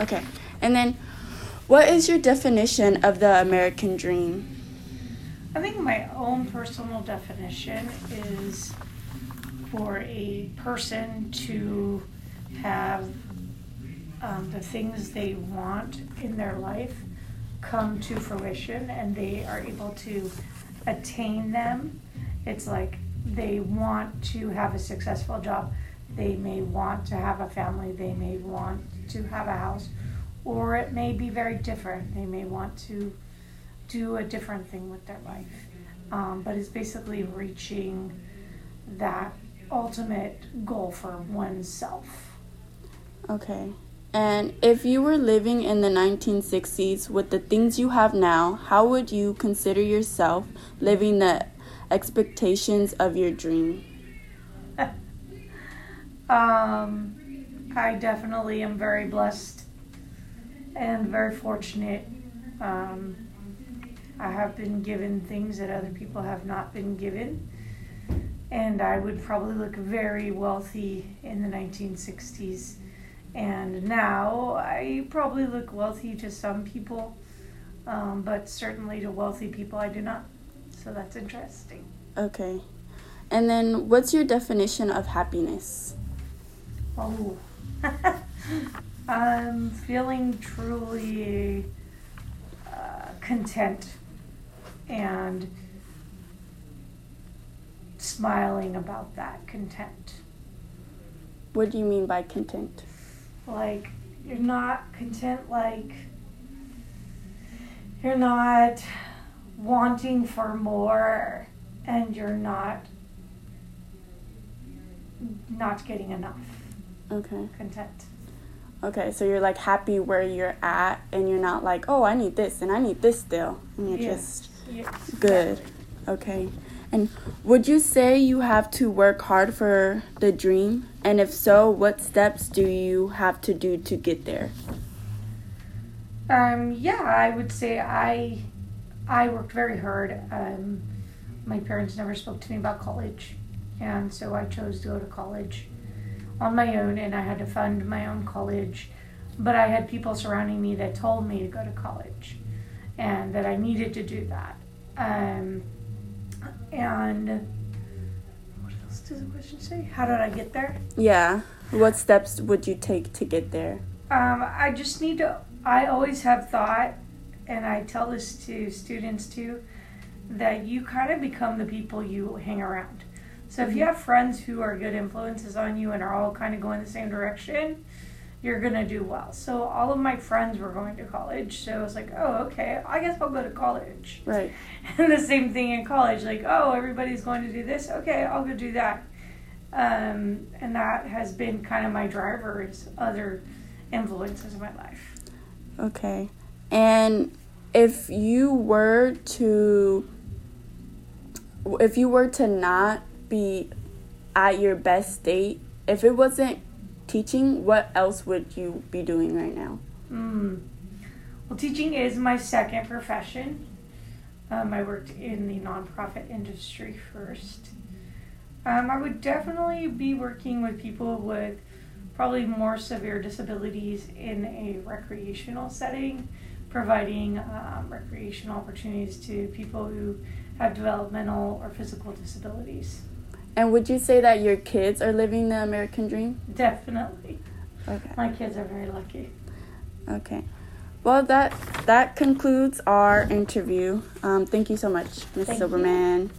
Okay. And then, what is your definition of the American dream? I think my own personal definition is for a person to have um, the things they want in their life come to fruition and they are able to attain them. It's like they want to have a successful job, they may want to have a family, they may want to have a house, or it may be very different. They may want to do a different thing with their life. Um, but it's basically reaching that ultimate goal for oneself. Okay. And if you were living in the 1960s with the things you have now, how would you consider yourself living the expectations of your dream? um, I definitely am very blessed and very fortunate. Um, I have been given things that other people have not been given. And I would probably look very wealthy in the 1960s. And now I probably look wealthy to some people, um, but certainly to wealthy people I do not. So that's interesting. Okay. And then what's your definition of happiness? Oh. I'm feeling truly uh, content and smiling about that content. What do you mean by content? Like, you're not content, like, you're not wanting for more and you're not not getting enough Okay. content Okay, so you're like happy where you're at and you're not like, "Oh, I need this and I need this still." And you're Yes. just yes. good. Okay. And would you say you have to work hard for the dream? And if so, what steps do you have to do to get there? Um, yeah, I would say I I worked very hard. Um, my parents never spoke to me about college, and so I chose to go to college on my own, and I had to fund my own college. But I had people surrounding me that told me to go to college, and that I needed to do that. Um, and what else does the question say? How did I get there? Yeah. What steps would you take to get there? Um, I just need to. I always have thought, and I tell this to students too, that you kind of become the people you hang around. So if you have friends who are good influences on you and are all kind of going the same direction, you're gonna do well. So all of my friends were going to college, so I was like, oh, okay, I guess I'll go to college. Right. And the same thing in college, like, oh, everybody's going to do this, okay, I'll go do that. Um, and that has been kind of my driver is other influences in my life. Okay. And if you were to if you were to not be at your best state, if it wasn't teaching, what else would you be doing right now? Mm. Well, teaching is my second profession. Um, I worked in the nonprofit industry first. Um, I would definitely be working with people with probably more severe disabilities in a recreational setting, providing um, recreational opportunities to people who have developmental or physical disabilities. And would you say that your kids are living the American dream? Definitely. Okay. My kids are very lucky. Okay. Well, that that concludes our interview. Um, thank you so much, Miss Thank you. Silverman.